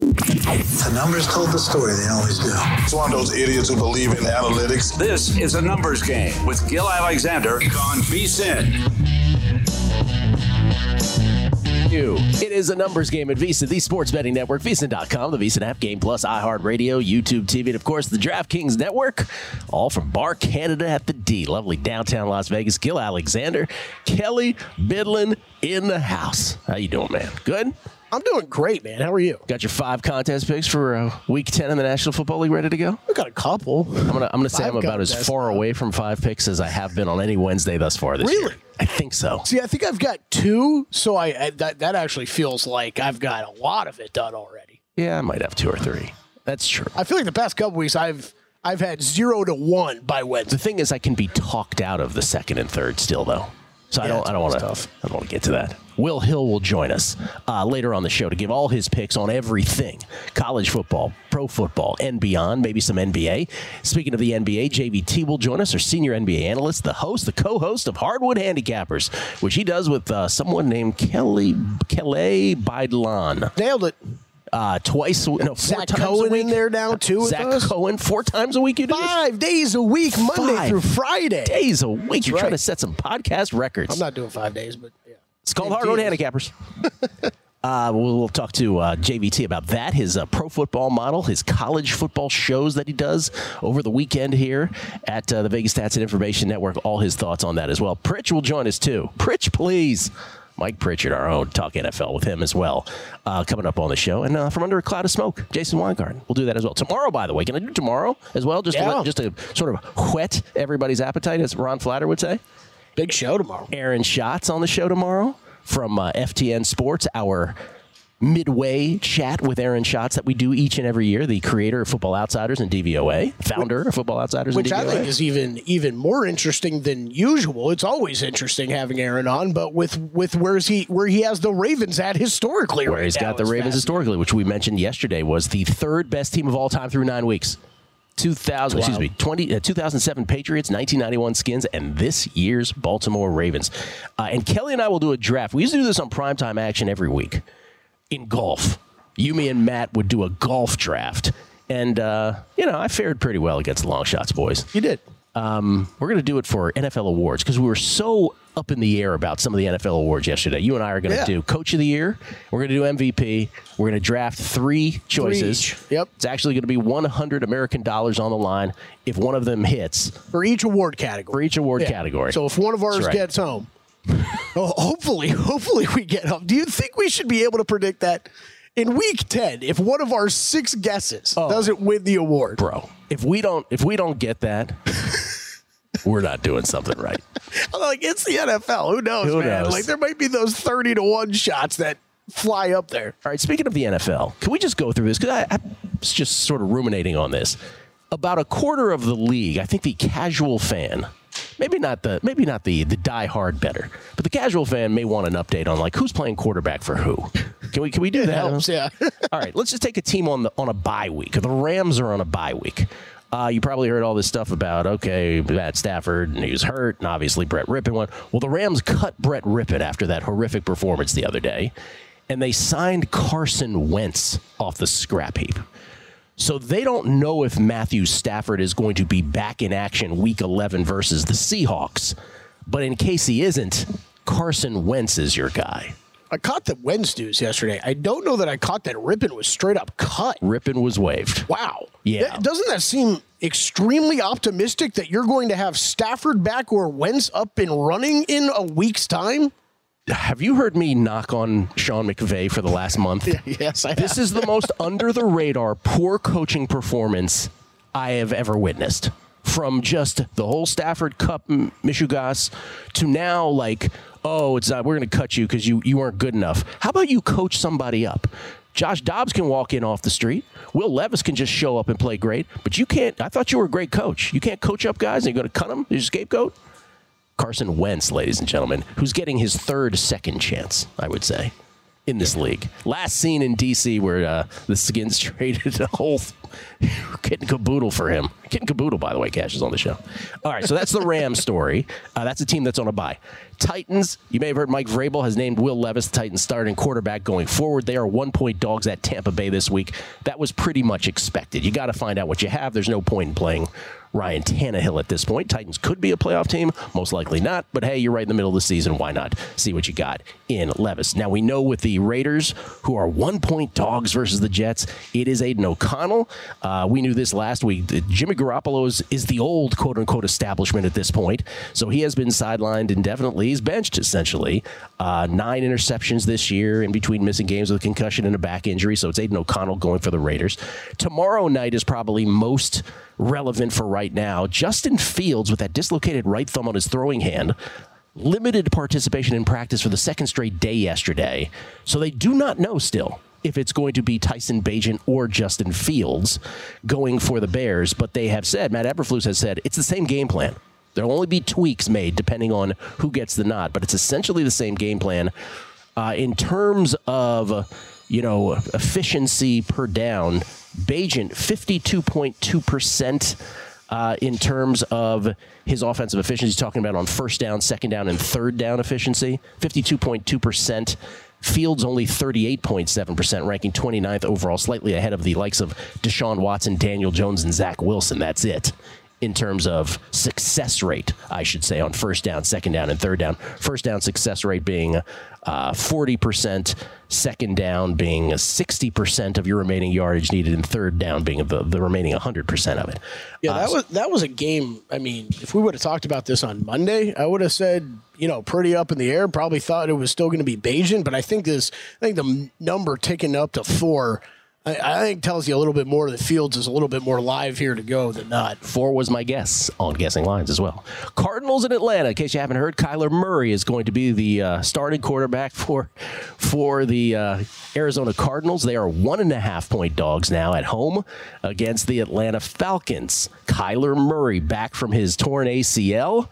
The numbers told the story. They always do. It's one of those idiots who believe in analytics. This is a numbers game with Gill Alexander on VSIN. It is a numbers game at VSIN, the sports betting network, VSIN.com, the VSIN app, Game Plus, iHeartRadio, YouTube TV, and of course the DraftKings Network, all from Bar Canada at the D. Lovely downtown Las Vegas. Gill Alexander, Kelley Bydlon in the house. How you doing, man? Good? I'm doing great, man. How are you? Got your five contest picks for uh, Week Ten in the National Football League ready to go? We got a couple. I'm gonna I'm gonna say I'm about as far away from five picks as I have been on any Wednesday thus far this Really? year. I think so. See, I think I've got two, so I, I that that actually feels like I've got a lot of it done already. Yeah, I might have two or three. That's true. I feel like the past couple weeks I've I've had zero to one by Wednesday. The thing is, I can be talked out of the second and third still, though. So I don't. I don't want to. I don't want to get to that. Will Hill will join us uh, later on the show to give all his picks on everything: college football, pro football, and beyond. Maybe some NBA. Speaking of the NBA, JVT will join us, our senior NBA analyst, the host, the co-host of Hardwood Handicappers, which he does with uh, someone named Kelly Kelley Bydlon. Nailed it. Uh, twice, no, four Zach times a Cohen week. in there now too. with Zach us. Cohen, four times a week. You do this? Five days a week, Monday Five through Friday. days a week. You're right. trying to set some podcast records. I'm not doing five days, but. It's called Hard Road. Handicappers. uh, we'll, we'll talk to uh, JVT about that, his uh, pro football model, his college football shows that he does over the weekend here at uh, the Vegas Stats and Information Network. All his thoughts on that as well. Pritch will join us too. Pritch, please. Mike Pritchard, our own, talk NFL with him as well, uh, coming up on the show. And uh, from under a cloud of smoke, Jason Weingarten. We'll do that as well. Tomorrow, by the way, can I do tomorrow as well? Just, to, let, just to sort of whet everybody's appetite, as Ron Flatter would say. Big show tomorrow. Aaron Schatz on the show tomorrow from uh, FTN Sports, our midway chat with Aaron Schatz that we do each and every year, the creator of Football Outsiders and DVOA, founder of Football Outsiders Which I think is even even more interesting than usual. It's always interesting having Aaron on, but with with where's he where he has the Ravens at historically, where right he's got the Ravens historically, which we mentioned yesterday was the third best team of all time through nine weeks. 2000, excuse me, 20, uh, 2007 Patriots, 1991 Skins, and this year's Baltimore Ravens. Uh, and Kelly and I will do a draft. We used to do this on primetime action every week in golf. You, me, and Matt would do a golf draft. And, uh, you know, I fared pretty well against the long shots, boys. You did. Um, we're going to do it for NFL awards because we were so up in the air about some of the NFL awards yesterday. You and I are going to Yeah. do Coach of the Year. We're going to do MVP. We're going to draft three choices. each. Yep. It's actually going to be 100 American dollars on the line if one of them hits For each award category. for each award Yeah. category. So if one of ours right. gets home, oh, hopefully, hopefully we get home. Do you think we should be able to predict that in week ten? If one of our six guesses oh. doesn't win the award, bro, if we don't if we don't get that, we're not doing something right. I'm like it's the NFL. Who knows, Who man? knows? Like there might be those thirty to one shots that fly up there. All right, speaking of the NFL, can we just go through this? Because I, I was just sort of ruminating on this. About a quarter of the league, I think the casual fan, maybe not the maybe not the the diehard better, but the casual fan may want an update on like who's playing quarterback for who. Can we can we do It that? helps, yeah. all right, let's just take a team on the on a bye week. The Rams are on a bye week. Uh, you probably heard all this stuff about okay, Matt Stafford and he was hurt, and obviously Brett Rypien went. Well, the Rams cut Brett Rypien after that horrific performance the other day, and they signed Carson Wentz off the scrap heap. So they don't know if Matthew Stafford is going to be back in action week 11 versus the Seahawks. But in case he isn't, Carson Wentz is your guy. I caught the Wentz news yesterday. I don't know that I caught that Rypien was straight up cut. Rypien was waived. Wow. Yeah. That- doesn't that seem extremely optimistic that you're going to have Stafford back or Wentz up and running in a week's time? Have you heard me knock on Sean McVay for the last month? Yes, I This is the most under the radar, poor coaching performance I have ever witnessed. From just the whole Stafford Cup m- Michugas to now, like, oh, it's not, we're going to cut you because you, you weren't good enough. How about you coach somebody up? Josh Dobbs can walk in off the street. Will Levis can just show up and play great, but you can't. I thought you were a great coach. You can't coach up guys and you're going to cut them? You're a scapegoat? Carson Wentz, ladies and gentlemen, who's getting his third second chance, I would say, in this league. Last seen in D.C. where uh, the Skins traded a whole getting caboodle for him. Getting caboodle, by the way, Cash is on the show. All right, so that's the Rams story. Uh, that's a team that's on a bye. Titans, you may have heard Mike Vrabel has named Will Levis the Titans starting quarterback going forward. They are one point dogs at Tampa Bay this week. That was pretty much expected. You got to find out what you have. There's no point in playing Ryan Tannehill at this point. Titans could be a playoff team, most likely not. But hey, you're right in the middle of the season. Why not see what you got in Levis? Now we know with the Raiders, who are one point dogs versus the Jets, it is Aidan O'Connell. Uh, we knew this last week. Jimmy Garoppolo is, is the old quote unquote establishment at this point, so he has been sidelined indefinitely. He's benched essentially. Uh, nine interceptions this year, in between missing games with a concussion and a back injury. So it's Aidan O'Connell going for the Raiders. Tomorrow night is probably most relevant for right now. Justin Fields with that dislocated right thumb on his throwing hand. Limited participation in practice for the second straight day yesterday. So they do not know still if it's going to be Tyson Bagent or Justin Fields going for the Bears. But they have said, Matt Eberflus has said, it's the same game plan. There'll only be tweaks made depending on who gets the nod, but it's essentially the same game plan. Uh, in terms of, you know, efficiency per down, Bagent 52.2% uh, in terms of his offensive efficiency. He's talking about on first down, second down, and third down efficiency. 52.2%. Fields only 38.7%, ranking 29th overall, slightly ahead of the likes of Deshaun Watson, Daniel Jones, and Zach Wilson. That's it in terms of success rate, I should say, on first down, second down, and third down. First down success rate being uh, 40%, second down being 60% of your remaining yardage needed, and third down being the, the remaining 100% of it. Yeah, Uh, that was that was a game. I mean, if we would have talked about this on Monday, I would have said, you know, pretty up in the air. Probably thought it was still going to be Bagent, but I think this, I think the number ticking up to four, I, I think tells you a little bit more that Fields is a little bit more live here to go than not. Four was my guess on guessing lines as well. Cardinals in Atlanta. In case you haven't heard, Kyler Murray is going to be the uh, starting quarterback for for the uh, Arizona Cardinals. They are one and a half point dogs now at home against the Atlanta Falcons. Kyler Murray back from his torn ACL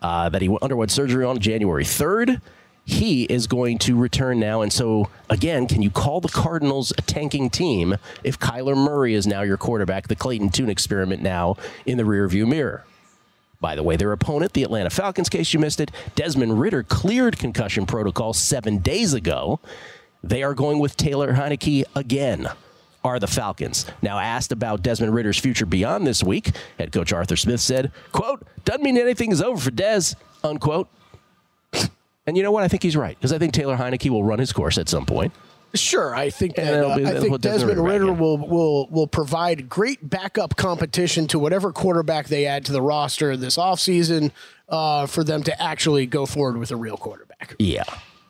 uh, that he underwent surgery on January third. He is going to return now. And so, again, can you call the Cardinals a tanking team if Kyler Murray is now your quarterback? The Clayton Tune experiment now in the rearview mirror. By the way, their opponent, the Atlanta Falcons, case you missed it, Desmond Ridder cleared concussion protocol seven days ago. They are going with Taylor Heinicke again. Are the Falcons now asked about Desmond Ridder's future beyond this week? Head coach Arthur Smith said, "quote Doesn't mean anything is over for Des." Unquote. And you know what? I think he's right because I think Taylor Heinicke will run his course at some point. Sure, I think that uh, be- I think Desmond Ridder will will will provide great backup competition to whatever quarterback they add to the roster this offseason uh, for them to actually go forward with a real quarterback. Yeah,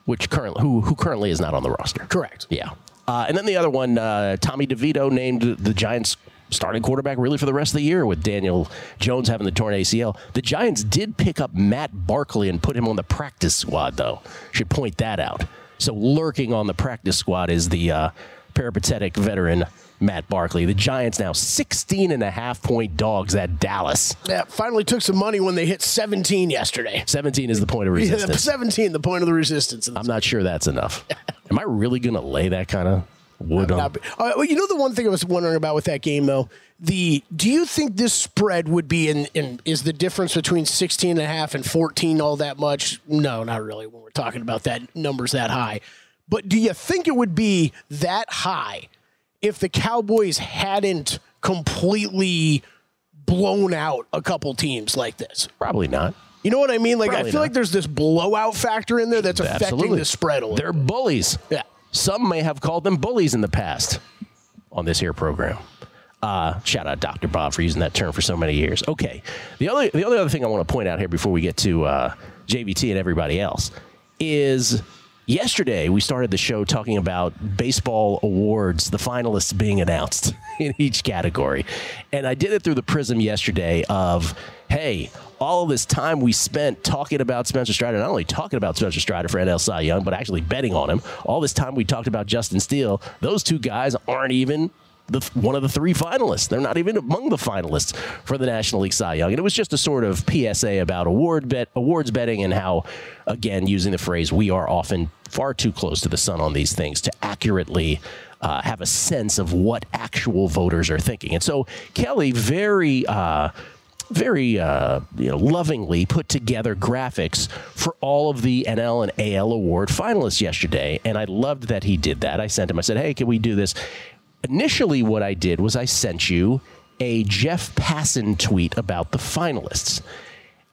which currently who who currently is not on the roster. Correct. Yeah. Uh, and then the other one, uh, Tommy DeVito named the Giants starting quarterback really for the rest of the year with Daniel Jones having the torn ACL. The Giants did pick up Matt Barkley and put him on the practice squad, though. Should point that out. So lurking on the practice squad is the uh, peripatetic veteran Matt Barkley. The Giants now 16 and a half point dogs at Dallas. Yeah, finally took some money when they hit 17 yesterday. 17 is the point of Yeah, resistance. 17, the point of the resistance. I'm not sure that's enough. Am I really going to lay that kind of Not- uh, well, you know the one thing I was wondering about with that game though, the do you think this spread would be in, in is the difference between 16 and a half and 14 all that much? No, not really when we're talking about that numbers that high. But do you think it would be that high if the Cowboys hadn't completely blown out a couple teams like this? Probably not. You know what I mean? Like Probably I feel not. like there's this blowout factor in there that's affecting Absolutely. the spread a little. They're bullies. Yeah. Some may have called them bullies in the past on this here program. Uh, shout out Dr. Bob for using that term for so many years. Okay. The only the only other thing I want to point out here before we get to uh, JVT and everybody else is yesterday we started the show talking about baseball awards, the finalists being announced in each category. And I did it through the prism yesterday of, hey, all this time we spent talking about Spencer Strider, not only talking about Spencer Strider for NL Cy Young, but actually betting on him. All this time we talked about Justin Steele. Those two guys aren't even the, one of the three finalists. They're not even among the finalists for the National League Cy Young. And it was just a sort of PSA about award bet, awards betting and how, again, using the phrase, we are often far too close to the sun on these things to accurately uh, have a sense of what actual voters are thinking. And so Kelly very. Uh, very uh, you know, lovingly put together graphics for all of the NL and AL award finalists yesterday, and I loved that he did that. I sent him. I said, "Hey, can we do this?" Initially, what I did was I sent you a Jeff Passan tweet about the finalists.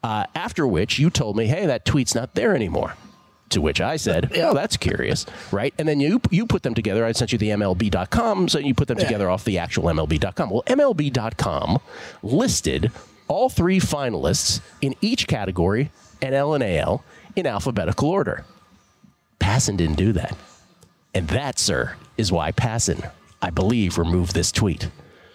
Uh, after which you told me, "Hey, that tweet's not there anymore." To which I said, "Oh, that's curious, right?" And then you you put them together. I sent you the MLB.com, so you put them together off the actual MLB.com. Well, MLB.com listed all three finalists in each category, NL and AL, in alphabetical order. Passan didn't do that, and that, sir, is why Passan, I believe, removed this tweet.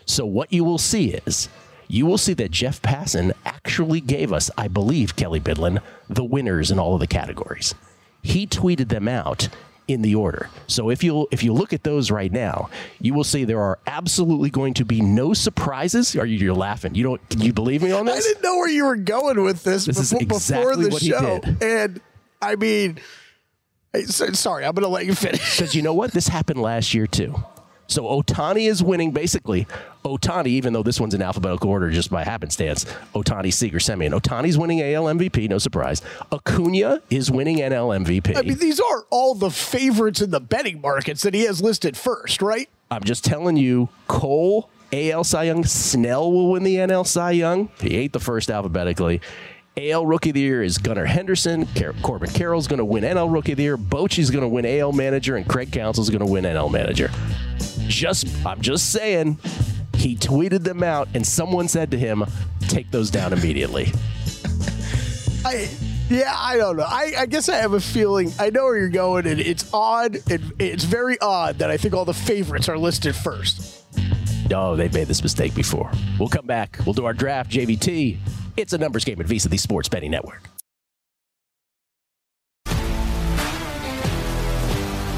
So what you will see is you will see that Jeff Passan actually gave us, I believe, Kelley Bydlon, the winners in all of the categories. He tweeted them out in the order. So if you if you look at those right now, you will see there are absolutely going to be no surprises. Are you you're laughing? You don't you believe me on this? I didn't know where you were going with this, This is before, before the what he show. did. And I mean, sorry, I'm going to let you finish. Because you know what? This happened last year too. So Ohtani is winning basically. Ohtani, even though this one's in alphabetical order just by happenstance, Ohtani, Seager, Semien. Ohtani's winning AL MVP, no surprise. Acuna is winning NL MVP. I mean, these are all the favorites in the betting markets that he has listed first, right? I'm just telling you, Cole, AL Cy Young, Snell will win the NL Cy Young. He ate the first alphabetically. AL Rookie of the Year is Gunnar Henderson. Car- Corbin Carroll's going to win NL Rookie of the Year. Bochy's going to win AL Manager, and Craig Counsell's going to win NL Manager. Just, I'm just saying, he tweeted them out, and someone said to him, "Take those down immediately." I yeah, I don't know. I, I guess I have a feeling. I know where you're going, and it's odd. It, it's very odd that I think all the favorites are listed first. No, they've made this mistake before. We'll come back. We'll do our draft. JVT. It's a numbers game at VSIN, the Sports Betting Network.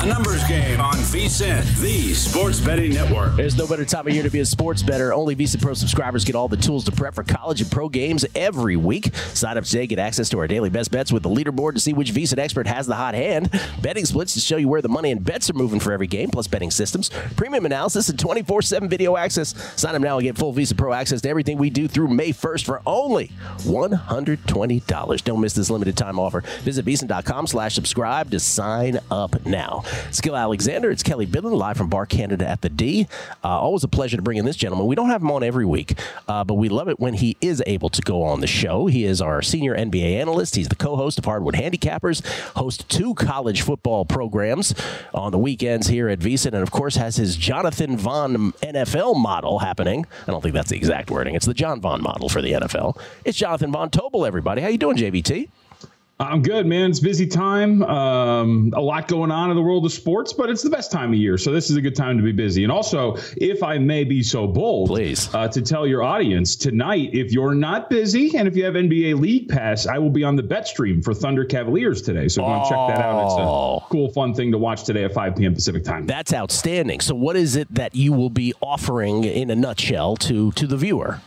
A numbers game on VSIN, the sports betting network. There's no better time of year to be a sports better. Only VSIN Pro subscribers get all the tools to prep for college and pro games every week. Sign up today, get access to our daily best bets with the leaderboard to see which VSIN expert has the hot hand, betting splits to show you where the money and bets are moving for every game, plus betting systems, premium analysis, and 24 7 video access. Sign up now and get full VSIN Pro access to everything we do through May 1st for only $120. Don't miss this limited time offer. Visit VSIN.com slash subscribe to sign up now. Gill Alexander, it's Kelley Bydlon live from Bar Canada at the D. Uh, always a pleasure to bring in this gentleman. We don't have him on every week, uh, but we love it when he is able to go on the show. He is our senior NBA analyst. He's the co-host of Hardwood Handicappers, host two college football programs on the weekends here at VSIN, and of course has his Jonathan Von NFL model happening. I don't think that's the exact wording. It's the John Vaughn model for the NFL. It's Jonathan Von Tobel, everybody. How you doing, JVT? I'm good, man. It's busy time. Um, a lot going on in the world of sports, but it's the best time of year, so this is a good time to be busy. And also, if I may be so bold, please, uh, to tell your audience tonight, if you're not busy and if you have NBA League Pass, I will be on the bet stream for Thunder Cavaliers today. So if you want to check that out, it's a cool, fun thing to watch today at 5 p.m. Pacific time. That's outstanding. So, what is it that you will be offering in a nutshell to to the viewer?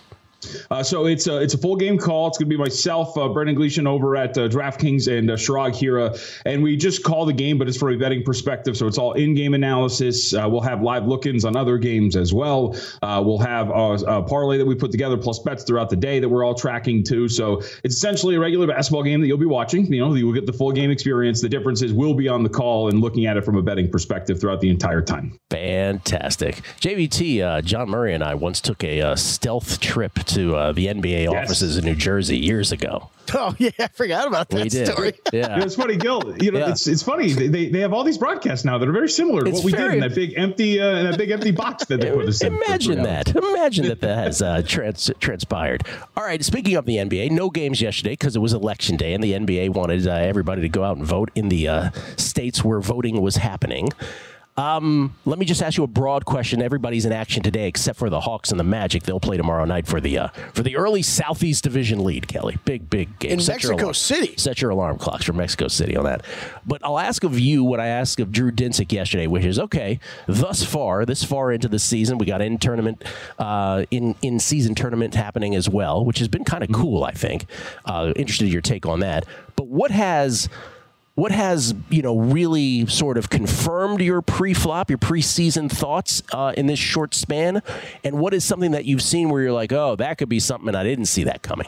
Uh, so it's a it's a full game call. It's going to be myself, uh, Brendan Gleason over at uh, DraftKings, and uh, Hira, and we just call the game, but it's from a betting perspective. So it's all in-game analysis. Uh, we'll have live look-ins on other games as well. Uh, we'll have a, a, parlay that we put together plus bets throughout the day that we're all tracking too. So it's essentially a regular basketball game that you'll be watching. You know, you'll get the full game experience. The difference is we'll be on the call and looking at it from a betting perspective throughout the entire time. Fantastic, JVT. Uh, John Murray and I once took a stealth trip to uh, the NBA yes. offices in New Jersey years ago. Oh yeah, I forgot about that we did. story. Yeah, it's funny, Gil. You know, yeah. it's it's funny. They, they have all these broadcasts now that are very similar to it's what we very, did in that big empty uh, that big empty box that they put us in. Imagine that. Imagine that that has uh, trans- transpired. All right. Speaking of the NBA, no games yesterday because it was election day, and the NBA wanted uh, everybody to go out and vote in the uh, states where voting was happening. Um, let me just ask you a broad question. Everybody's in action today except for the Hawks and the Magic. They'll play tomorrow night for the uh, for the early Southeast Division lead. Kelly, big big game in set Mexico City. Set your alarm clocks for Mexico City on that. But I'll ask of you what I asked of Drew Dinsick yesterday, which is okay. Thus far, this far into the season, we got in tournament, uh, in in season tournament happening as well, which has been kind of mm-hmm. cool. I think. Uh, interested in your take on that. But what has what has you know really sort of confirmed your pre-flop, your preseason thoughts uh, in this short span, and what is something that you've seen where you're like, oh, that could be something I didn't see that coming.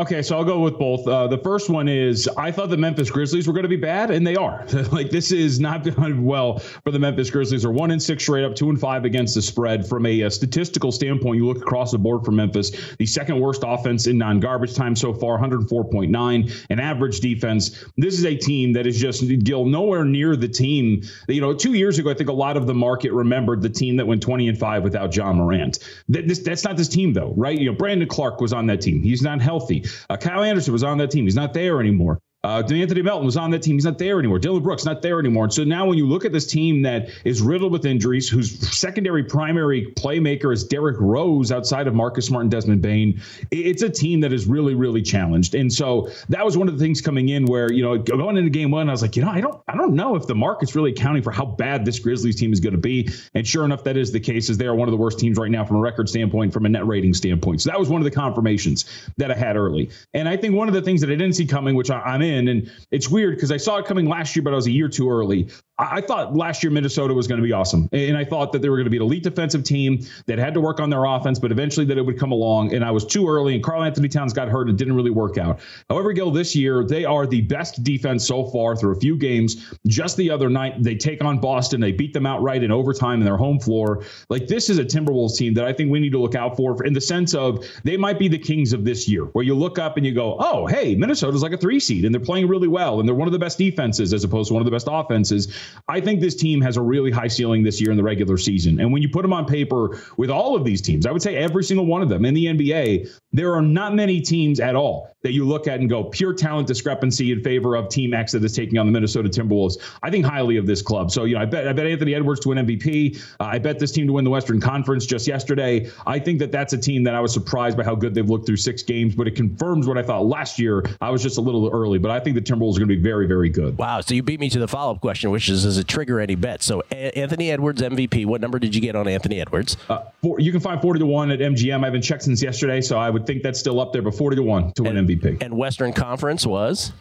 Okay, so I'll go with both. Uh, the first one is I thought the Memphis Grizzlies were going to be bad, and they are. like this is not done well for the Memphis Grizzlies. They're one and six straight up, two and five against the spread. From a, a statistical standpoint, you look across the board for Memphis, the second worst offense in non-garbage time so far, 104.9, an average defense. This is a team that is just Gil nowhere near the team. You know, two years ago, I think a lot of the market remembered the team that went 20 and five without Ja Morant. That, this, that's not this team though, right? You know, Brandon Clarke was on that team. He's not healthy. Uh, Kyle Anderson was on that team. He's not there anymore. Uh, Anthony Melton was on that team. He's not there anymore. Dillon Brooks not there anymore. And so now when you look at this team that is riddled with injuries, whose secondary primary playmaker is Derrick Rose outside of Marcus Smart and Desmond Bane, it's a team that is really, really challenged. And so that was one of the things coming in where, you know, going into game one, I was like, you know, I don't I don't know if the market's really accounting for how bad this Grizzlies team is going to be. And sure enough, that is the case, as they are one of the worst teams right now from a record standpoint, from a net rating standpoint. So that was one of the confirmations that I had early. And I think one of the things that I didn't see coming, which I, I'm in, and it's weird because I saw it coming last year, but I was a year too early. I thought last year Minnesota was going to be awesome, and I thought that they were going to be an elite defensive team that had to work on their offense, but eventually that it would come along. And I was too early, and Karl-Anthony Towns got hurt and didn't really work out. However, Gil, this year they are the best defense so far through a few games. Just the other night they take on Boston, they beat them outright in overtime in their home floor. Like this is a Timberwolves team that I think we need to look out for, in the sense of they might be the kings of this year, where you look up and you go, oh hey, Minnesota's like a three seed, and they're playing really well, and they're one of the best defenses as opposed to one of the best offenses. I think this team has a really high ceiling this year in the regular season. And when you put them on paper with all of these teams, I would say every single one of them in the NBA, there are not many teams at all that you look at and go pure talent discrepancy in favor of Team X that is taking on the Minnesota Timberwolves. I think highly of this club. So you know, I bet I bet Anthony Edwards to win MVP. Uh, I bet this team to win the Western Conference just yesterday. I think that that's a team that I was surprised by how good they've looked through six games, but it confirms what I thought last year. I was just a little early, but I think the Timberwolves are going to be very very good. Wow! So you beat me to the follow up question, which is does it trigger any bet? So a- Anthony Edwards MVP. What number did you get on Anthony Edwards? Uh, for, you can find forty to one at MGM. I haven't checked since yesterday, so I would think that's still up there, but 40 to 1 to win MVP. And Western Conference was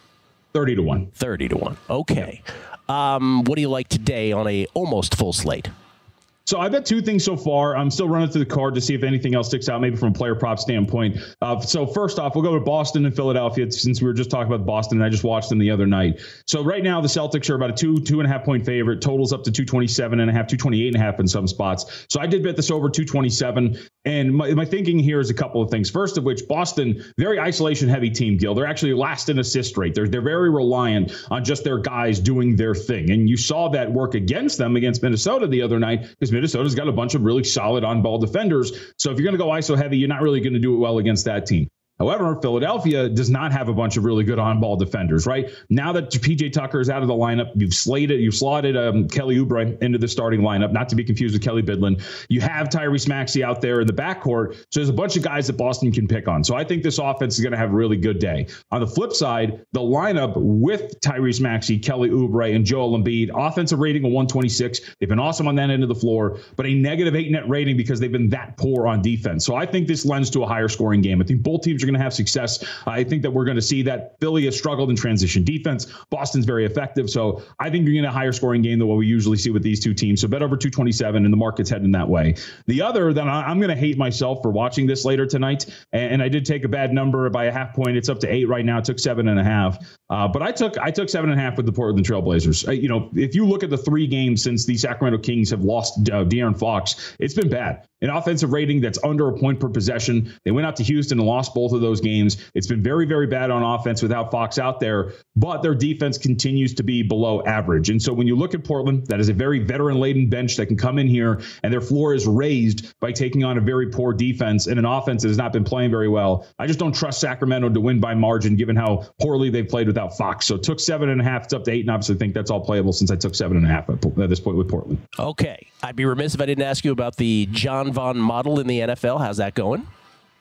30 to 1. 30 to 1. Okay. Um, what do you like today on a almost full slate? So I bet two things so far. I'm still running through the card to see if anything else sticks out, maybe from a player prop standpoint. Uh, so first off, we'll go to Boston and Philadelphia since we were just talking about Boston and I just watched them the other night. So right now the Celtics are about a two, two and a half point favorite. Totals up to 227 and a half, 228 and a half in some spots. So I did bet this over 227. And my, my thinking here is a couple of things. First of which, Boston, very isolation heavy team, Gil. They're actually last in assist rate. They're, they're very reliant on just their guys doing their thing. And you saw that work against them against Minnesota the other night because Minnesota's got a bunch of really solid on ball defenders. So if you're going to go ISO heavy, you're not really going to do it well against that team. However, Philadelphia does not have a bunch of really good on-ball defenders, right? Now that PJ Tucker is out of the lineup, you've slated, you've slotted um, Kelly Oubre into the starting lineup, not to be confused with Kelley Bydlon. You have Tyrese Maxey out there in the backcourt, so there's a bunch of guys that Boston can pick on. So I think this offense is going to have a really good day. On the flip side, the lineup with Tyrese Maxey, Kelly Oubre, and Joel Embiid, offensive rating of 126. They've been awesome on that end of the floor, but a negative eight net rating because they've been that poor on defense. So I think this lends to a higher scoring game. I think both teams are going to have success. I think that we're going to see that Philly has struggled in transition defense. Boston's very effective. So I think you're going to a higher scoring game than what we usually see with these two teams. So bet over 227, and the market's heading that way. The other that I'm going to hate myself for watching this later tonight, and I did take a bad number by a half point. It's up to eight right now. It took seven and a half, uh, but I took I took seven and a half with the Portland Trailblazers. Uh, you know, if you look at the three games since the Sacramento Kings have lost uh, De'Aaron Fox, it's been bad. An offensive rating that's under a point per possession. They went out to Houston and lost both of those games. It's been very, very bad on offense without Fox out there, but their defense continues to be below average. And so when you look at Portland, that is a very veteran laden bench that can come in here and their floor is raised by taking on a very poor defense and an offense that has not been playing very well. I just don't trust Sacramento to win by margin given how poorly they've played without Fox. So it took seven and a half, it's up to eight, and obviously think that's all playable since I took seven and a half at, at this point with Portland. Okay. I'd be remiss if I didn't ask you about the John Vaughn model in the NFL. How's that going?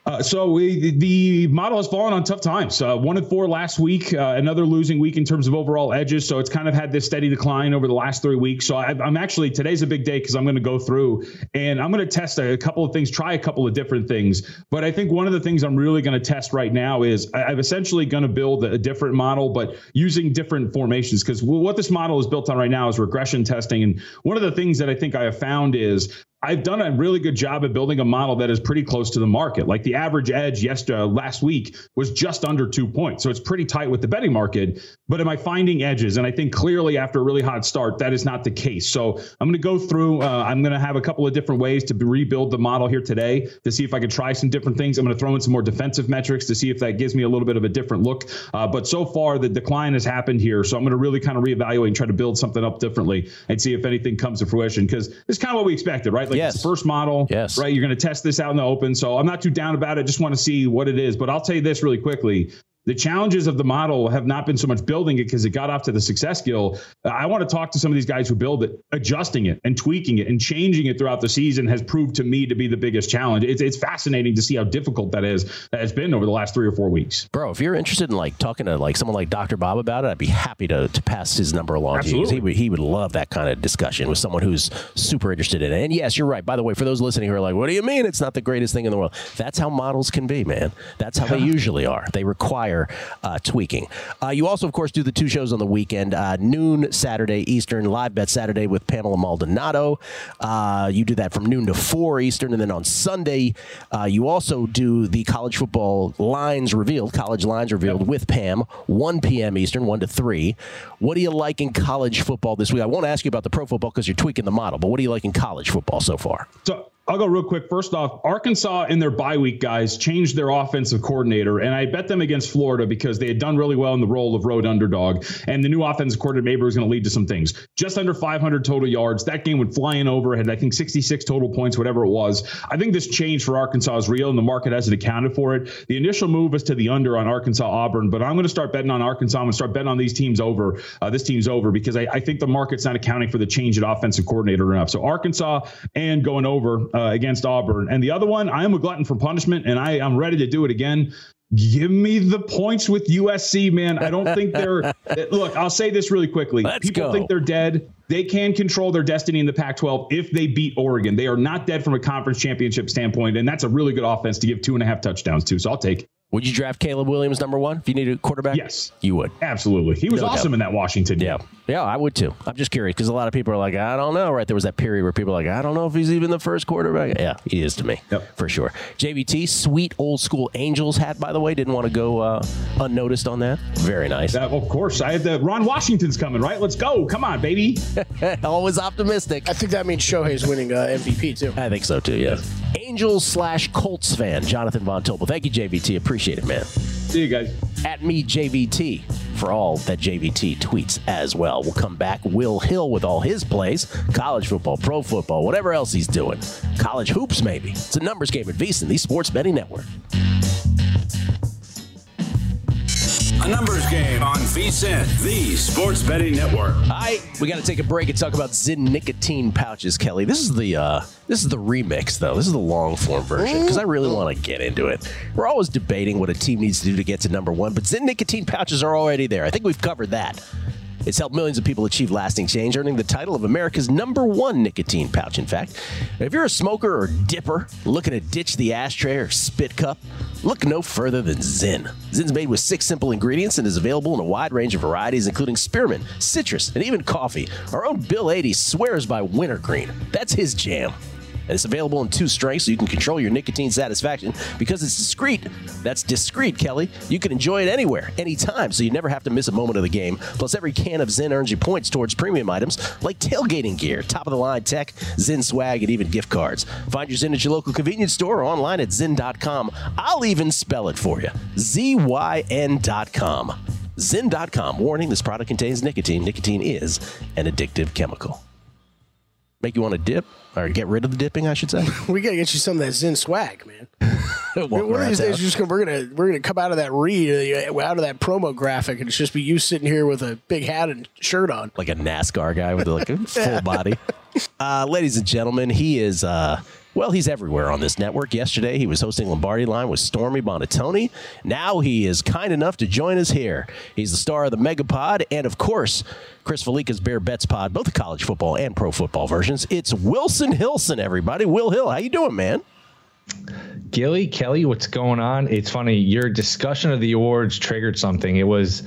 Uh, so we, the model has fallen on tough times. Uh, one and four last week, uh, another losing week in terms of overall edges. So it's kind of had this steady decline over the last three weeks. So I, am actually today's a big day because I'm going to go through and I'm going to test a, couple of things, try a couple of different things. But I think one of the things I'm really going to test right now is I, I'm essentially going to build a different model, but using different formations because what this model is built on right now is regression testing. And one of the things that I think I have found is I've done a really good job at building a model that is pretty close to the market. Like the average edge yesterday, last week was just under two points. So it's pretty tight with the betting market. But am I finding edges? And I think clearly after a really hot start, that is not the case. So I'm going to go through, uh, I'm going to have a couple of different ways to rebuild the model here today to see if I can try some different things. I'm going to throw in some more defensive metrics to see if that gives me a little bit of a different look. Uh, but so far, the decline has happened here. So I'm going to really kind of reevaluate and try to build something up differently and see if anything comes to fruition because it's kind of what we expected, right? Like yes. it's first model, yes. right? You're going to test this out in the open. So I'm not too down about it. Just want to see what it is. But I'll tell you this really quickly. The challenges of the model have not been so much building it because it got off to the success Gil. I want to talk to some of these guys who build it. Adjusting it and tweaking it and changing it throughout the season has proved to me to be the biggest challenge. It's, it's fascinating to see how difficult that is. That has been over the last three or four weeks. Bro, if you're interested in like talking to like someone like Dr. Bob about it, I'd be happy to, to pass his number along Absolutely. to you. He would, he would love that kind of discussion with someone who's super interested in it. And yes, you're right. By the way, for those listening who are like, what do you mean it's not the greatest thing in the world? That's how models can be, man. That's how they usually are. They require uh, tweaking. Uh, you also, of course, do the two shows on the weekend, uh, noon Saturday Eastern, live bet Saturday with Pamela Maldonado. Uh, you do that from noon to 4 Eastern. And then on Sunday, uh, you also do the college football lines revealed, college lines revealed with Pam, 1 p.m. Eastern, 1 to 3. What do you like in college football this week? I won't ask you about the pro football because you're tweaking the model, but what do you like in college football so far? So I'll go real quick. First off, Arkansas in their bye week, guys, changed their offensive coordinator, and I bet them against Florida because they had done really well in the role of road underdog. And the new offensive coordinator maybe was going to lead to some things. Just under 500 total yards. That game went flying over. Had I think 66 total points, whatever it was. I think this change for Arkansas is real, and the market hasn't accounted for it. The initial move is to the under on Arkansas Auburn, but I'm going to start betting on Arkansas. I'm going to start betting on these teams over. Uh, this team's over because I, I, think the market's not accounting for the change at offensive coordinator enough. So Arkansas and going over uh, against Auburn. And the other one, I am a glutton for punishment, and I am ready to do it again. Give me the points with USC, man. I don't think they're. look, I'll say this really quickly. Let's People go. think they're dead. They can control their destiny in the Pac 12 if they beat Oregon. They are not dead from a conference championship standpoint, and that's a really good offense to give two and a half touchdowns to. So I'll take it. Would you draft Caleb Williams number one if you needed a quarterback? Yes. You would. Absolutely. He was No awesome doubt. in that Washington. Yeah. Yeah, I would too. I'm just curious because a lot of people are like, I don't know, right? There was that period where people are like, I don't know if he's even the first quarterback. Yeah, he is to me. Yep. For sure. JVT, sweet old school Angels hat, by the way. Didn't want to go uh, unnoticed on that. Very nice. That, of course. I had the Ron Washington's coming, right? Let's go. Come on, baby. Always optimistic. I think that means Shohei's winning uh, MVP too. I think so too, yeah. Angels slash Colts fan, Jonathan Von Tobel. Thank you, JVT. Appreciate it, man. See you guys. At me, JVT, for all that JVT tweets as well. We'll come back. Will Hill with all his plays college football, pro football, whatever else he's doing. College hoops, maybe. It's a numbers game at VSIN, the Sports Betting Network. A numbers game on VSIN, the Sports Betting Network. Right, we got to take a break and talk about Zyn nicotine pouches, Kelly. This is the uh, this is the remix, though. This is the long form version because I really want to get into it. We're always debating what a team needs to do to get to number one, but Zyn nicotine pouches are already there. I think we've covered that. It's helped millions of people achieve lasting change, earning the title of America's number one nicotine pouch. In fact, if you're a smoker or dipper looking to ditch the ashtray or spit cup, look no further than Zyn. Zyn's made with six simple ingredients and is available in a wide range of varieties, including spearmint, citrus, and even coffee. Our own Bill 80 swears by wintergreen. That's his jam. And it's available in two strengths so you can control your nicotine satisfaction because it's discreet. That's discreet, Kelly. You can enjoy it anywhere, anytime, so you never have to miss a moment of the game. Plus, every can of Zyn earns you points towards premium items like tailgating gear, top of the line tech, Zyn swag, and even gift cards. Find your Zyn at your local convenience store or online at Zyn.com. I'll even spell it for you Z Y N.com. Zyn.com. Warning this product contains nicotine. Nicotine is an addictive chemical. Make you want to dip or get rid of the dipping, I should say. We gotta get you some of that Zyn swag, man. One of these days, we're just gonna we're gonna we're gonna come out of that read, uh, out of that promo graphic, and it's just be you sitting here with a big hat and shirt on. like a NASCAR guy with like a full body. Uh, ladies and gentlemen, he is. Uh, well, he's everywhere on this network. Yesterday, he was hosting Lombardi Line with Stormy Buonantony. Now he is kind enough to join us here. He's the star of the Megapod, and of course, Chris Fallica's Bear Bets Pod, both the college football and pro football versions. It's Wilson Hilson, everybody. Will Hill, how you doing, man? Gilly, Kelly, what's going on? It's funny. Your discussion of the awards triggered something. It was,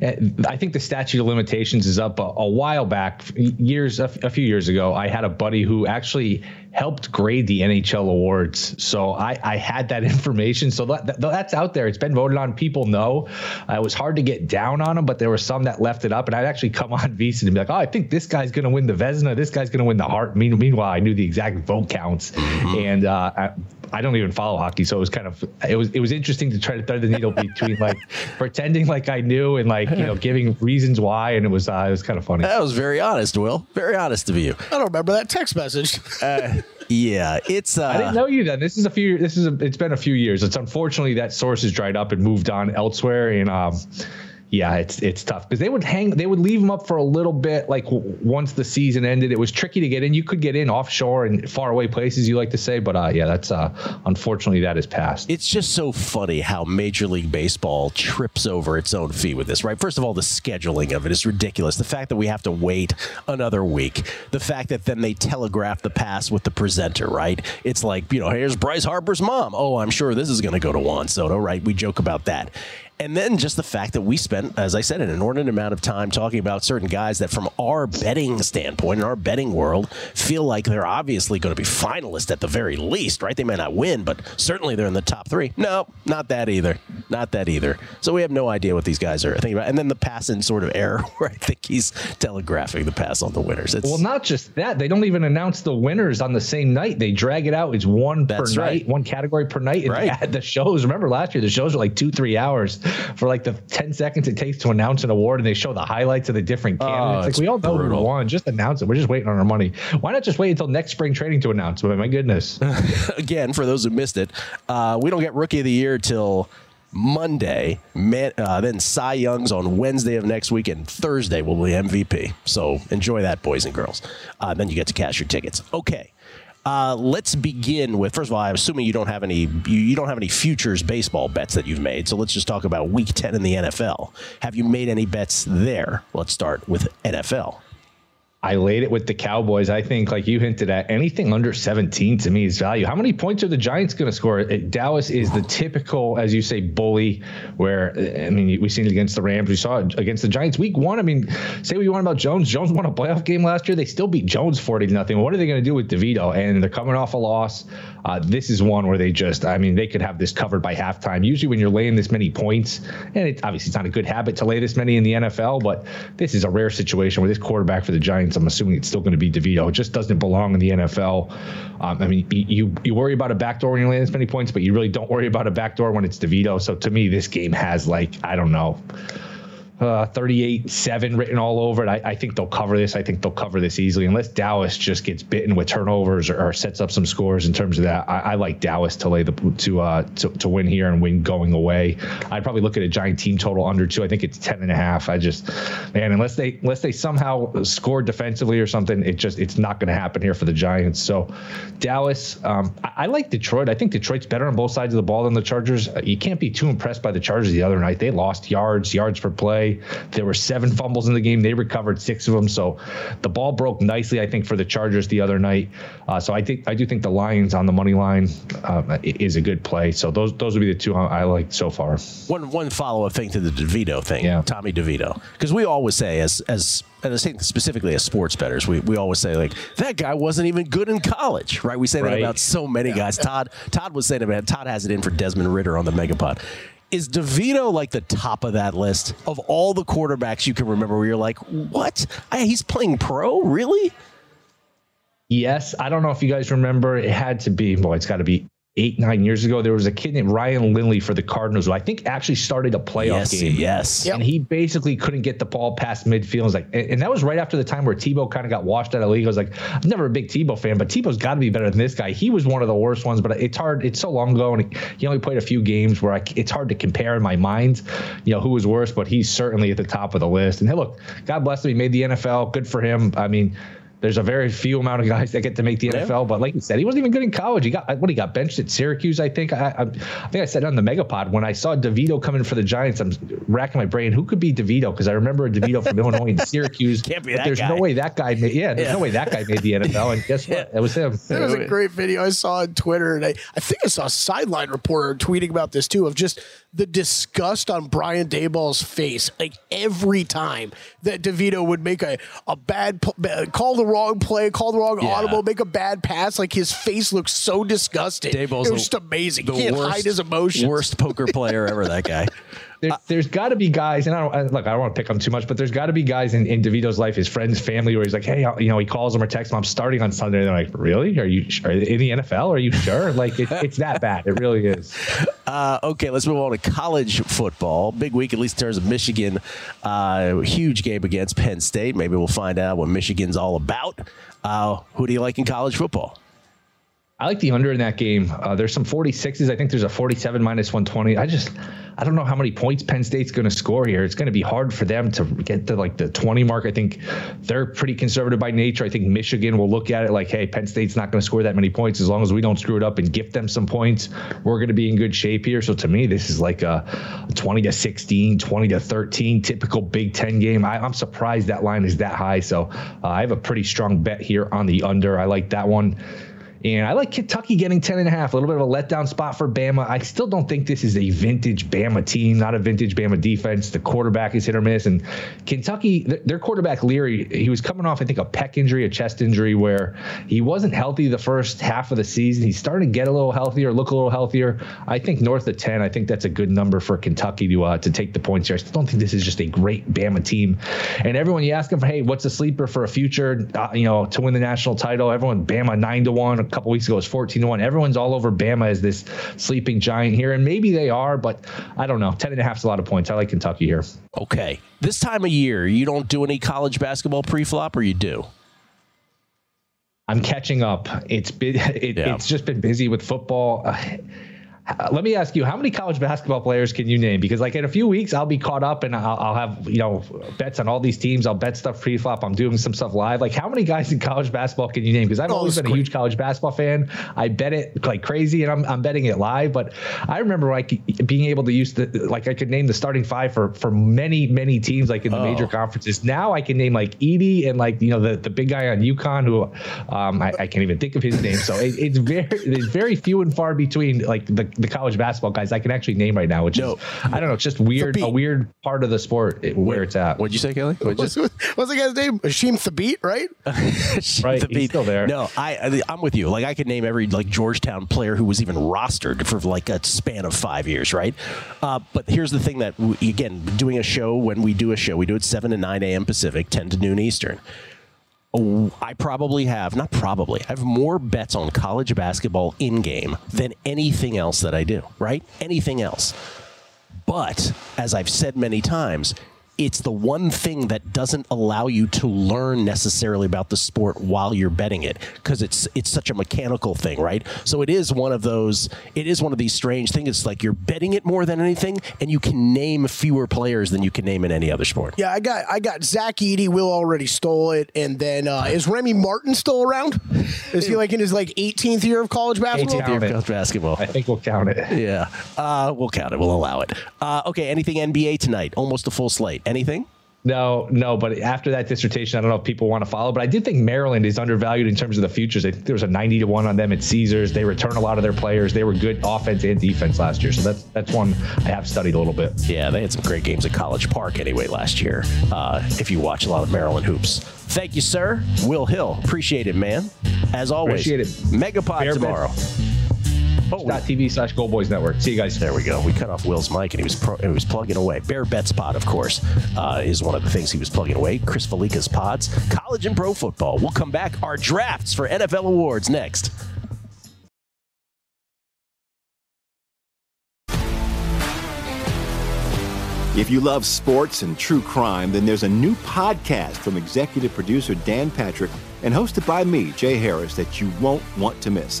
eh, I think the statute of limitations is up a, a while back, years, a few years ago. I had a buddy who actually helped grade the NHL awards. So I, I had that information. So that, that- that's out there. It's been voted on. People know. Uh, it was hard to get down on them, but there were some that left it up. And I'd actually come on VSIN and be like, oh, I think this guy's going to win the Vezina. This guy's going to win the Hart. Meanwhile, I knew the exact vote counts. And uh, I, I don't even follow hockey, so it was kind of it was it was interesting to try to thread the needle between like pretending like I knew and like you know giving reasons why, and it was uh, it was kind of funny. That was very honest, Will. Very honest of you. I don't remember that text message. Yeah, it's. Uh, I didn't know you then. This is a few. This is a, it's been a few years. It's unfortunately that source has dried up and moved on elsewhere. And um, yeah, it's it's tough because they would hang. They would leave them up for a little bit. Like w- once the season ended, it was tricky to get in. You could get in offshore and far away places, you like to say. But uh, yeah, that's uh, unfortunately that is passed. It's just so funny how Major League Baseball trips over its own feet with this, right? First of all, the scheduling of it is ridiculous. The fact that we have to wait another week, the fact that then they telegraph the pass with the presenter, right? It's like, you know, here's Bryce Harper's mom. Oh, I'm sure this is going to go to Juan Soto, right? We joke about that. And then just the fact that we spent, as I said, an inordinate amount of time talking about certain guys that, from our betting standpoint, in our betting world, feel like they're obviously going to be finalists at the very least, right? They may not win, but certainly they're in the top three. No, not that either. Not that either. So we have no idea what these guys are thinking about. And then the pass in sort of error, where I think he's telegraphing the pass on the winners. It's, well, not just that. They don't even announce the winners on the same night. They drag it out. It's one per That's night, right. one category per night. And Right. the shows, remember last year, the shows were like two, three hours for like the 10 seconds it takes to announce an award. And they show the highlights of the different candidates. like Oh, it's we all know brutal. who won. Just announce it. We're just waiting on our money. Why not just wait until next spring training to announce? But my goodness. again, for those who missed it, uh, we don't get Rookie of the Year till Monday. Man, uh, then Cy Young's on Wednesday of next week, and Thursday will be MVP. So enjoy that, boys and girls. Uh, then you get to cash your tickets. Okay. Uh, let's begin with first of all. I'm assuming you don't have any you, you don't have any futures baseball bets that you've made. So let's just talk about Week 10 in the NFL. Have you made any bets there? Let's start with NFL. I laid it with the Cowboys. I think, like you hinted at, anything under 17 to me is value. How many points are the Giants going to score? Dallas is the typical, as you say, bully. Where I mean, we've seen it against the Rams. We saw it against the Giants week one. I mean, say what you want about Jones. Jones won a playoff game last year. They still beat Jones 40 to nothing. What are they going to do with DeVito? And they're coming off a loss. Uh, this is one where they just, I mean, they could have this covered by halftime. Usually, when you're laying this many points, and it, obviously it's not a good habit to lay this many in the NFL, but this is a rare situation where this quarterback for the Giants, I'm assuming it's still going to be DeVito. It just doesn't belong in the NFL. Um, I mean, you, you you worry about a backdoor when you land as many points, but you really don't worry about a backdoor when it's DeVito. So to me, this game has like I don't know. Uh, 38 7 written all over it. I, I think they'll cover this. I think they'll cover this easily, unless Dallas just gets bitten with turnovers or, or sets up some scores in terms of that. I, I like Dallas to lay the to, uh, to to win here and win going away. I'd probably look at a giant team total under two. I think it's 10 and a half. I just man, unless they unless they somehow score defensively or something, it just it's not going to happen here for the Giants. So Dallas, um, I, I like Detroit. I think Detroit's better on both sides of the ball than the Chargers. You can't be too impressed by the Chargers the other night. They lost yards, yards per play. There were seven fumbles in the game. They recovered six of them. So the ball broke nicely, I think, for the Chargers the other night. Uh, so I think I do think the Lions on the money line uh, is a good play. So those those would be the two I, I like so far. One one follow up thing to the DeVito thing, Yeah. Tommy DeVito, because we always say as as and I think specifically as sports bettors, we, we always say like that guy wasn't even good in college, right? We say that Right. about so many guys. Todd Todd was saying about Todd has it in for Desmond Ridder on the Megapod. Is DeVito like the top of that list of all the quarterbacks you can remember where you're like, what? I, he's playing pro? Really? Yes, I don't know if you guys remember. It had to be. Well, it's got to be eight nine years ago. There was a kid named Ryan Lindley for the Cardinals who I think actually started a playoff Yes, game. yes. And he basically couldn't get the ball past midfield. Was like, and and that was right after the time where Tebow kind of got washed out of the league. I was like, I'm never a big Tebow fan, but Tebow's got to be better than this guy. He was one of the worst ones, but it's hard. It's so long ago, and he only played a few games where I, it's hard to compare in my mind, you know, who was worse. But he's certainly at the top of the list. And hey, look, God bless him. He made the NFL. Good for him. I mean. There's a very few amount of guys that get to make the Yeah. NFL, but like you said, he wasn't even good in college. He got what he got benched at Syracuse, I think. I, I, I think I said on the Megapod when I saw DeVito coming for the Giants. I'm racking my brain. Who could be DeVito? Because I remember DeVito from Illinois and Syracuse. Can't be but that There's guy. no way that guy made. Yeah, there's Yeah. no way that guy made the NFL. And guess what? It was him. There was a great video I saw on Twitter, and I, I think I saw a sideline reporter tweeting about this too, of just the disgust on Brian Daboll's face, like every time that DeVito would make a, a bad call the wrong play, call the wrong Yeah. audible, make a bad pass, like his face looks so disgusted. Daboll's it was the- just amazing. The He can't worst, hide his emotions. Worst poker player ever, that guy. There, there's got to be guys, and I don't I- look. I don't want to pick on too much, but there's got to be guys in, in Devito's life, his friends, family, where he's like, hey, I'll- you know, he calls them or texts them. I'm starting on Sunday. And they're like, really? Are you are in the NFL? Are you sure? Like, it, it's that bad. It really is. Uh, okay, let's move on to college football. Big week, at least in terms of Michigan. Uh, huge game against Penn State. Maybe we'll find out what Michigan's all about. Uh, who do you like in college football? I like the under in that game. Uh, there's some 46s. I think there's a 47 minus 120. I just, I don't know how many points Penn State's going to score here. It's going to be hard for them to get to like the 20 mark. I think they're pretty conservative by nature. I think Michigan will look at it like, hey, Penn State's not going to score that many points as long as we don't screw it up and gift them some points. We're going to be in good shape here. So to me, this is like a 20 to 16, 20 to 13, typical Big Ten game. I, I'm surprised that line is that high. So uh, I have a pretty strong bet here on the under. I like that one And I like Kentucky getting 10 and a half, a little bit of a letdown spot for Bama. I still don't think this is a vintage Bama team, not a vintage Bama defense. The quarterback is hit or miss. And Kentucky, their quarterback Leary, he was coming off, I think, a pec injury, a chest injury where he wasn't healthy the first half of the season. He's starting to get a little healthier, look a little healthier. I think north of 10, I think that's a good number for Kentucky to uh, to take the points here. I still don't think this is just a great Bama team. And everyone, you ask them hey, what's a sleeper for a future, uh, you know, to win the national title? Everyone, Bama 9 to 1. Couple weeks ago, it was 14 to 1. Everyone's all over Bama as this sleeping giant here. And maybe they are, but I don't know. 10 and a half is a lot of points. I like Kentucky here. Okay. This time of year, you don't do any college basketball pre-flop, or you do? I'm catching up. It's been it, yeah. it's just been busy with football. Uh, let me ask you, how many college basketball players can you name? Because like in a few weeks, I'll be caught up and I'll, I'll have you know bets on all these teams. I'll bet stuff pre-flop. I'm doing some stuff live. Like how many guys in college basketball can you name? Because I've oh, always been a huge college basketball fan. I bet it like crazy, and I'm, I'm betting it live. But I remember like being able to use the like I could name the starting five for for many many teams like in the oh. major conferences. Now I can name like Edey and like you know the the big guy on UConn who um, I, I, can't even think of his name. So it, it's very it's very few and far between like the the college basketball guys I can actually name right now, which no. is I don't know, it's just weird, a weird part of the sport where it's at. What'd you say, Kelley? What's, what's the guy's name? Hasheem Thabeet, right? right, Thabeet. he's still there. No, I I'm with you. Like I could name every like Georgetown player who was even rostered for like a span of five years, right? Uh, but here's the thing that we, again, doing a show when we do a show, we do it seven to nine a.m. Pacific, ten to noon Eastern. I probably have, not probably, I have more bets on college basketball in game than anything else that I do, right? Anything else. But as I've said many times, it's the one thing that doesn't allow you to learn necessarily about the sport while you're betting it because it's it's such a mechanical thing, right? So it is one of those it is one of these strange things. It's like you're betting it more than anything, and you can name fewer players than you can name in any other sport. Yeah, I got I got Zach Edey. Will already stole it, and then uh, is Remy Martin still around? Is he like in his like 18th year of college basketball? 18th year of college basketball. I think we'll count it. Yeah, uh, we'll count it. We'll allow it. Uh, okay, anything NBA tonight? Almost a full slate. Anything? No, no, but after that dissertation, I don't know if people want to follow, but I did think Maryland is undervalued in terms of the futures. I think there was a 90 to 1 on them at Caesars. They return a lot of their players. They were good offense and defense last year. So that's that's one I have studied a little bit. Yeah, they had some great games at College Park anyway last year. Uh, if you watch a lot of Maryland hoops. Thank you, sir. Will Hill. Appreciate it, man. As always. Appreciate it. Megapod Fair tomorrow. TV slash Gold Boys Network. See you guys. There we go. We cut off Will's mic and he was pro- he was plugging away. Bear Bet Spot, of course, uh, is one of the things he was plugging away. Chris Fallica's pods, college and pro football. We'll come back. Our drafts for NFL awards next. If you love sports and true crime, then there's a new podcast from executive producer Dan Patrick and hosted by me, Jay Harris, that you won't want to miss.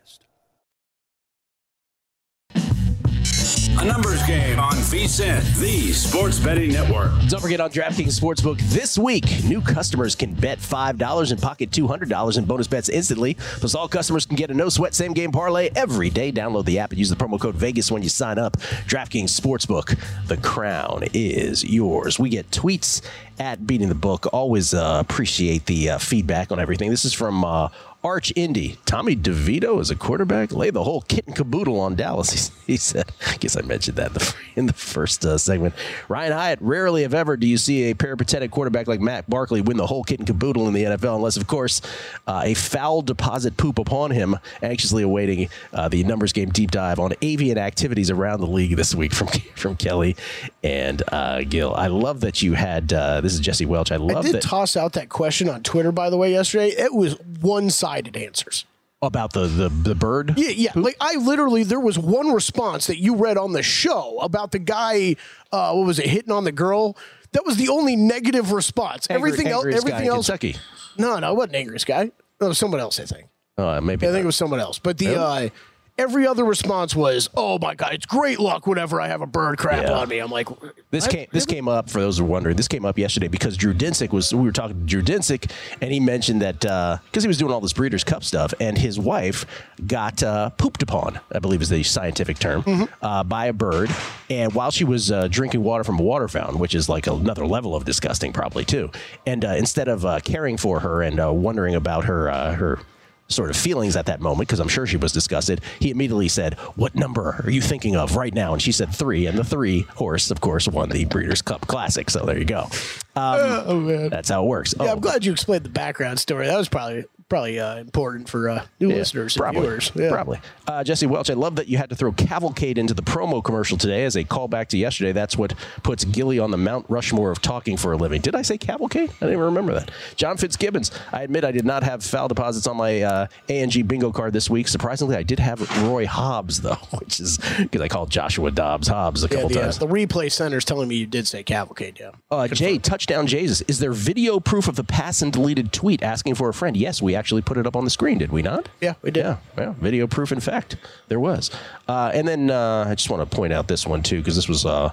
A numbers game on VSIN, the sports betting network. Don't forget on DraftKings Sportsbook this week, new customers can bet $5 and pocket $200 in bonus bets instantly. Plus, all customers can get a no sweat same game parlay every day. Download the app and use the promo code Vegas when you sign up. DraftKings Sportsbook, the crown is yours. We get tweets at Beating the Book. Always uh, appreciate the uh, feedback on everything. This is from uh, Arch Indy. Tommy DeVito is a quarterback. Lay the whole kit and caboodle on Dallas. He, he said, I guess I mentioned that in the, in the first uh, segment. Ryan Hyatt, rarely, if ever, do you see a peripatetic quarterback like Matt Barkley win the whole kit and caboodle in the NFL, unless, of course, uh, a foul deposit poop upon him. Anxiously awaiting uh, the numbers game deep dive on avian activities around the league this week from from Kelley and uh, Gill. I love that you had, uh, this is Jesse Welch. I love I did that. toss out that question on Twitter, by the way, yesterday. It was answers. about the, the, the bird? Yeah, yeah. Like I literally, there was one response that you read on the show about the guy. Uh, what was it? Hitting on the girl. That was the only negative response. Angry- everything else, everything in else. Kentucky. No, no, it wasn't angriest guy. It was someone else. I think. Uh, maybe I think not. it was someone else. But the uh, every other response was, "Oh my god, it's great luck whenever I have a bird crap Yeah. on me." I'm like, This came this came up for those who are wondering. This came up yesterday because Drew Dinsick was we were talking to Drew Dinsick and he mentioned that because he was doing all this Breeders' Cup stuff and his wife got uh, pooped upon, I believe is the scientific term, uh, by a bird. And while she was uh, drinking water from a water fountain, which is like another level of disgusting, probably too. And uh, instead of uh, caring for her and uh, wondering about her uh, her sort of feelings at that moment because I'm sure she was disgusted. He immediately said, "What number are you thinking of right now?" And she said three, and the three horse, of course, won the Breeders' Cup Classic. So there you go. Um, oh man. that's how it works. Yeah, Oh, I'm glad you explained the background story. That was probably probably uh, important for uh, new yeah, listeners and probably, viewers. Yeah. Probably. Uh, Jesse Welch, I love that you had to throw Cavalcade into the promo commercial today as a callback to yesterday. That's what puts Gilly on the Mount Rushmore of talking for a living. Did I say Cavalcade? I didn't even remember that. John Fitzgibbons, I admit I did not have foul deposits on my uh, ANG bingo card this week. Surprisingly, I did have Roy Hobbs, though, which is because I called Joshua Dobbs Hobbs a Yeah, couple the, uh, times. the replay center's telling me you did say cavalcade. Yeah. Uh, Jay, touchdown Jesus. Is there video proof of the pass and deleted tweet asking for a friend? Yes, we actually put it up on the screen, did we not? Yeah, we did. Yeah, yeah, video proof. In fact, there was. Uh, and then uh, I just want to point out this one too because this was uh,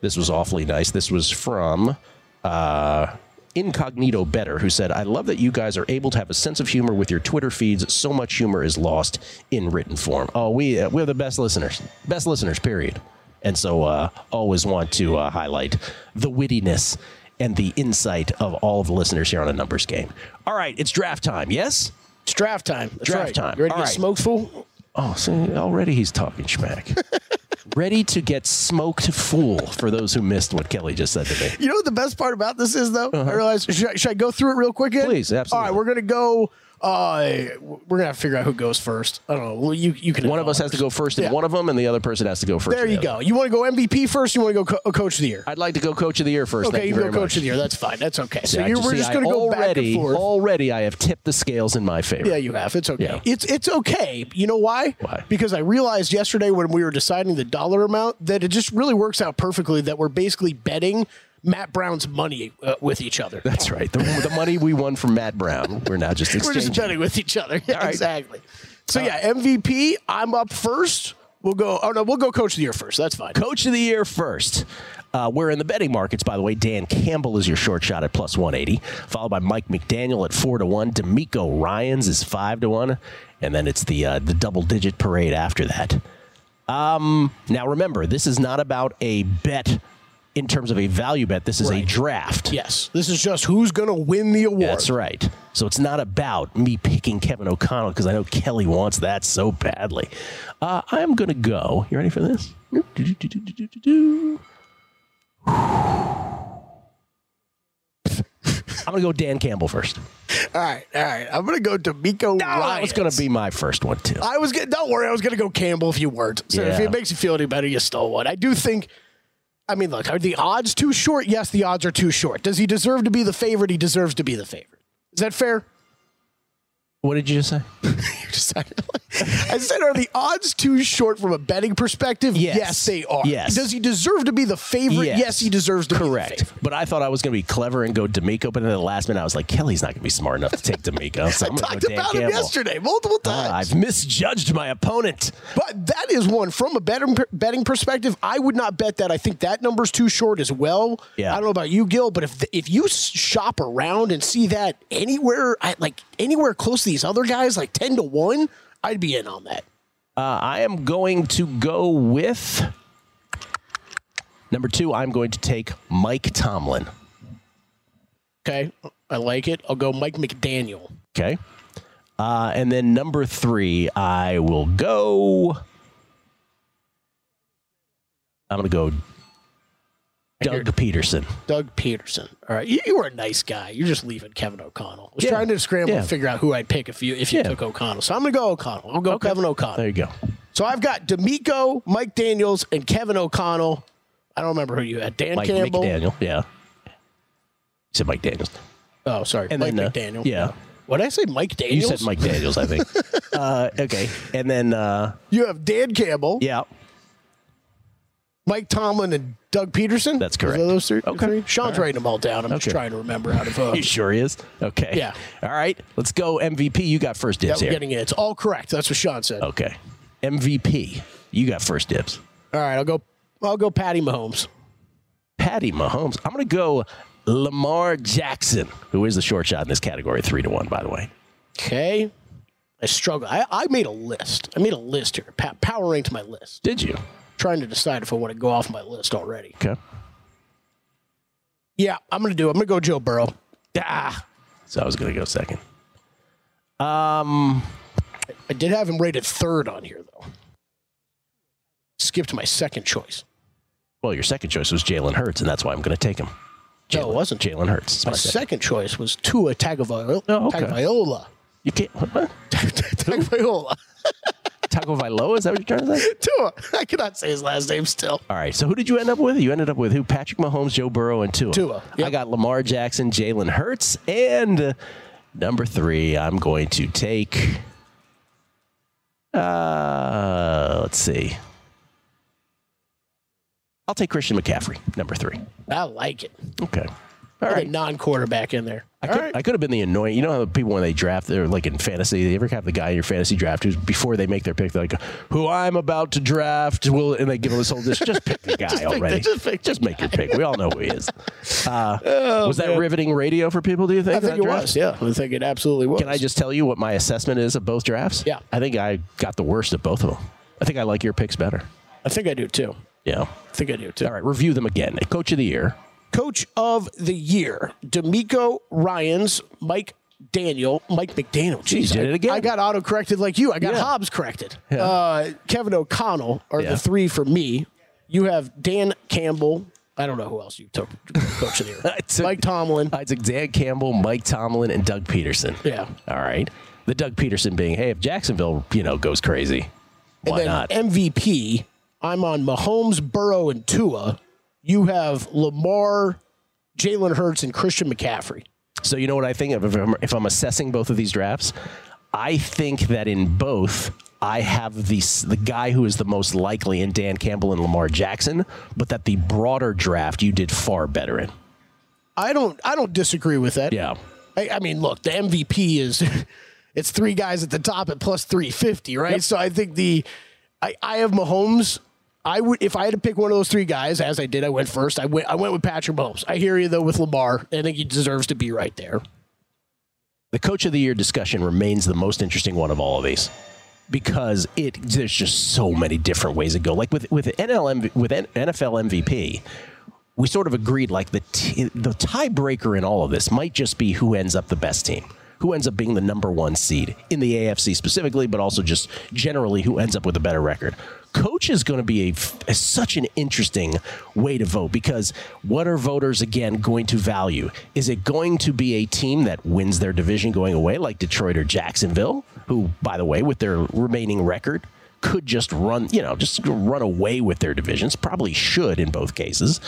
this was awfully nice. This was from. Uh, Incognito Better, who said, I love that you guys are able to have a sense of humor with your Twitter feeds. So much humor is lost in written form. Oh, we, uh, we're the best listeners. Best listeners, period. And so uh, always want to uh, highlight the wittiness and the insight of all of the listeners here on a numbers game. All right, it's draft time, yes? It's draft time. That's Draft right. time. You ready to All get right. smoked fool? Oh, see, already he's talking schmack. Ready to get smoked fool for those who missed what Kelley just said to me. You know what the best part about this is, though? I realize. Should I, should I go through it real quick? Again? Uh-huh. Please, absolutely. All right, we're gonna go. Uh, we're gonna have to figure out who goes first. I don't know. Well, you you can. One of us has to go first in Yeah. one of them, and the other person has to go first. There in you the go. You want to go MVP first? You want to go co- coach of the year? I'd like to go coach of the year first. Okay, Thank you you very go much. coach of the year. That's fine. That's okay. See, So I you're, just- we're see, just I gonna go already, back and forth. Already, I have tipped the scales in my favor. Yeah, you have. It's okay. Yeah. It's it's okay. You know why? Why? Because I realized yesterday when we were deciding the dollar amount that it just really works out perfectly that we're basically betting Matt Brown's money uh, with each other. That's right. The, the money we won from Matt Brown, we're now just exchanging. We're just betting with each other. Yeah, right. exactly. So yeah, MVP. I'm up first. We'll go. Oh no, we'll go coach of the year first. That's fine. Coach of the year first. Uh, we're in the betting markets, by the way. Dan Campbell is your short shot at plus 180, followed by Mike McDaniel at 4 to 1. DeMeco Ryans is 5 to 1. And then it's the, uh, the double digit parade after that. Um, now, remember, this is not about a bet in terms of a value bet. This is a draft. Yes, this is just who's going to win the award. That's right. So it's not about me picking Kevin O'Connell because I know Kelley wants that so badly. Uh, I'm going to go. You ready for this? I'm going to go Dan Campbell first. All right, all right. I'm going to go DeMeco No, that was going to be my first one, too. I was gonna, don't worry, I was going to go Campbell if you weren't. So if it makes you feel any better, you stole one. I do think. I mean, look, are the odds too short? Yes, the odds are too short. Does he deserve to be the favorite? He deserves to be the favorite. Is that fair? What did you just say? I said, are the odds too short from a betting perspective? Yes. they are. Yes. Does he deserve to be the favorite? Yes, he deserves to be the Correct. favorite. But I thought I was going to be clever and go DeMeco, but at the last minute I was like, Kelley's not going to be smart enough to take DeMeco. So I I'm talked go Dan about him Campbell. yesterday multiple times. Ah, I've misjudged my opponent. But that is one from a betting betting perspective. I would not bet that. I think that number's too short as well. Yeah. I don't know about you, Gill, but if if you shop around and see that anywhere, like anywhere close to these other guys, like ten to one, I'd be in on that. Uh, I am going to go with number two. I'm going to take Mike Tomlin. Okay, I like it. I'll go Mike McDaniel. Okay. Uh, and then number three, I will go. I'm going to go Doug Pederson. Doug Pederson. All right, you, you were a nice guy. You're just leaving Kevin O'Connell. I was Yeah. trying to scramble Yeah. to figure out who I'd pick if you if you Yeah. took O'Connell. So I'm gonna go O'Connell. I'll go Kevin O'Connell. There you go. So I've got DeMeco, Mike Daniels, and Kevin O'Connell. I don't remember who you had. Dan Mike Campbell. McDaniel. Yeah. You said Mike Daniels. Oh, sorry. And Mike then, uh, yeah. What did I say? Mike Daniels. You said Mike Daniels, I think. uh, okay. And then, uh, You have Dan Campbell, yeah. Mike Tomlin, and Doug Pederson. That's correct. those three? Okay. three? Sean's writing them all down. I'm just trying to remember how to Uh, You sure he is? Okay. Yeah. All right. Let's go MVP. You got first yeah, dibs we're here. getting it. It's all correct. That's what Sean said. Okay. MVP. You got first dibs. All right, I'll go. I'll go. Patty Mahomes. Patty Mahomes. I'm going to go Lamar Jackson, who is the short shot in this category, three to one, by the way. Okay. I struggle. I, I made a list. I made a list here. Pa- power ranked my list. Did you? Trying to decide if I want to go off my list already. Okay. Yeah, I'm going to do. it. I'm going to go Joe Burrow. Ah. So I was going to go second. Um. I did have him rated third on here though. Skipped my second choice. Well, your second choice was Jalen Hurts, and that's why I'm going to take him. No, it wasn't. Jalen Hurts. My my second. second choice was Tua Tagovailoa. Oh, okay. Tagovailoa. You can't. What? Tagovailoa. Taco Vailoa? Is that what you're trying to say? Tua. I cannot say his last name still. All right. So who did you end up with? You ended up with who? Patrick Mahomes, Joe Burrow, and Tua. Tua, yep. I got Lamar Jackson, Jalen Hurts, and uh, number three, I'm going to take. Uh, let's see. I'll take Christian McCaffrey, number three. I like it. Okay. All Put right. a non-quarterback in there. I could, right. I could have been the annoying. You know how people when they draft, they're like in fantasy. They ever have the guy in your fantasy draft who's before they make their pick, they're like, "Who I'm about to draft will," and they give them this whole just just pick the guy Just pick the- already. just pick the make your pick. We all know who he is. Uh, Oh, was that man. riveting radio for people? Do you think? I think it draft? was. Yeah, I think it absolutely was. Can I just tell you what my assessment is of both drafts? Yeah. I think I got the worst of both of them. I think I like your picks better. I think I do too. Yeah. I think I do too. All right. Review them again. Coach of the year. Coach of the year, DeMeco Ryans, Mike Daniel, Mike McDaniel. Jeez, did I, it again. I got auto corrected like you. I got Yeah. Hobbs corrected. Yeah. Uh, Kevin O'Connell are Yeah. the three for me. You have Dan Campbell. I don't know who else you took coach of the year. Took- Mike Tomlin. I took Dan Campbell, Mike Tomlin, and Doug Pederson. Yeah. All right. The Doug Pederson being, hey, if Jacksonville, you know, goes crazy, And why then not? MVP, I'm on Mahomes, Burrow, and Tua. You have Lamar, Jalen Hurts, and Christian McCaffrey. So you know what I think of if I'm, if I'm assessing both of these drafts, I think that in both I have the the guy who is the most likely in Dan Campbell and Lamar Jackson, but that the broader draft you did far better in. I don't. I don't disagree with that. Yeah. I, I mean, look, the MVP is it's three guys at the top at plus three fifty, right? So I think the I, I have Mahomes. I would if I had to pick one of those three guys, as I did, I went first. I went I went with Patrick Mahomes. I hear you though with Lamar. I think he deserves to be right there. The coach of the year discussion remains the most interesting one of all of these because it there's just so many different ways to go. Like with with NL with NFL MVP, we sort of agreed like the t- the tiebreaker in all of this might just be who ends up the best team. Who ends up being the number one seed in the AFC specifically, but also just generally who ends up with a better record. Coach is going to be a, a- such an interesting way to vote because what are voters again going to value? Is it going to be a team that wins their division going away, like Detroit or Jacksonville, who, by the way, with their remaining record, could just run, you know, just run away with their divisions? Probably should in both cases.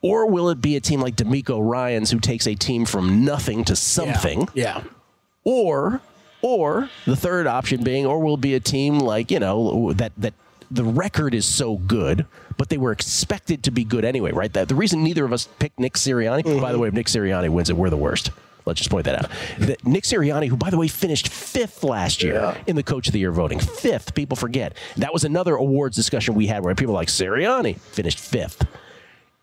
Or will it be a team like DeMeco Ryans who takes a team from nothing to something? Yeah. Or Or the third option being, or will be a team like, you know, that, that the record is so good, but they were expected to be good anyway, right? That the reason neither of us picked Nick Sirianni, mm-hmm. by the way, if Nick Sirianni wins it, we're the worst. Let's just point that out. That Nick Sirianni, who by the way finished fifth last year yeah. in the Coach of the Year voting, fifth. People forget that was another awards discussion we had where people like Sirianni finished fifth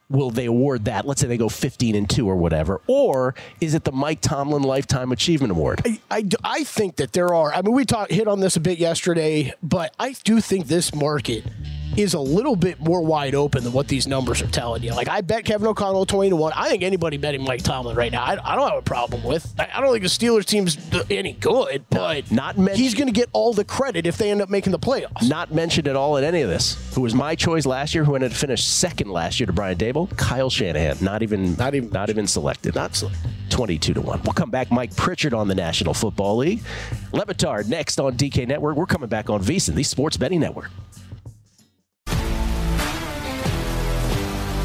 will they award that? Let's say they go 15 and 2 or whatever. Or is it the Mike Tomlin Lifetime Achievement Award? I, I, I think that there are. I mean, we talked hit on this a bit yesterday, but I do think this market is a little bit more wide open than what these numbers are telling you. Like I bet Kevin O'Connell twenty to one. I think anybody betting Mike Tomlin right now, I, I don't have a problem with. I, I, don't think the Steelers team's any good, but not mentioned. he's going to get all the credit if they end up making the playoffs. Not mentioned at all in any of this. Who was my choice last year? Who ended up finished second last year to Brian Daboll? Kyle Shanahan. Not even. Not even. Not even selected. Not selected. 22 to 1. We'll come back. Mike Pritchard on the National Football League. Le Batard next on DK Network. We're coming back on VSiN, the Sports Betting Network.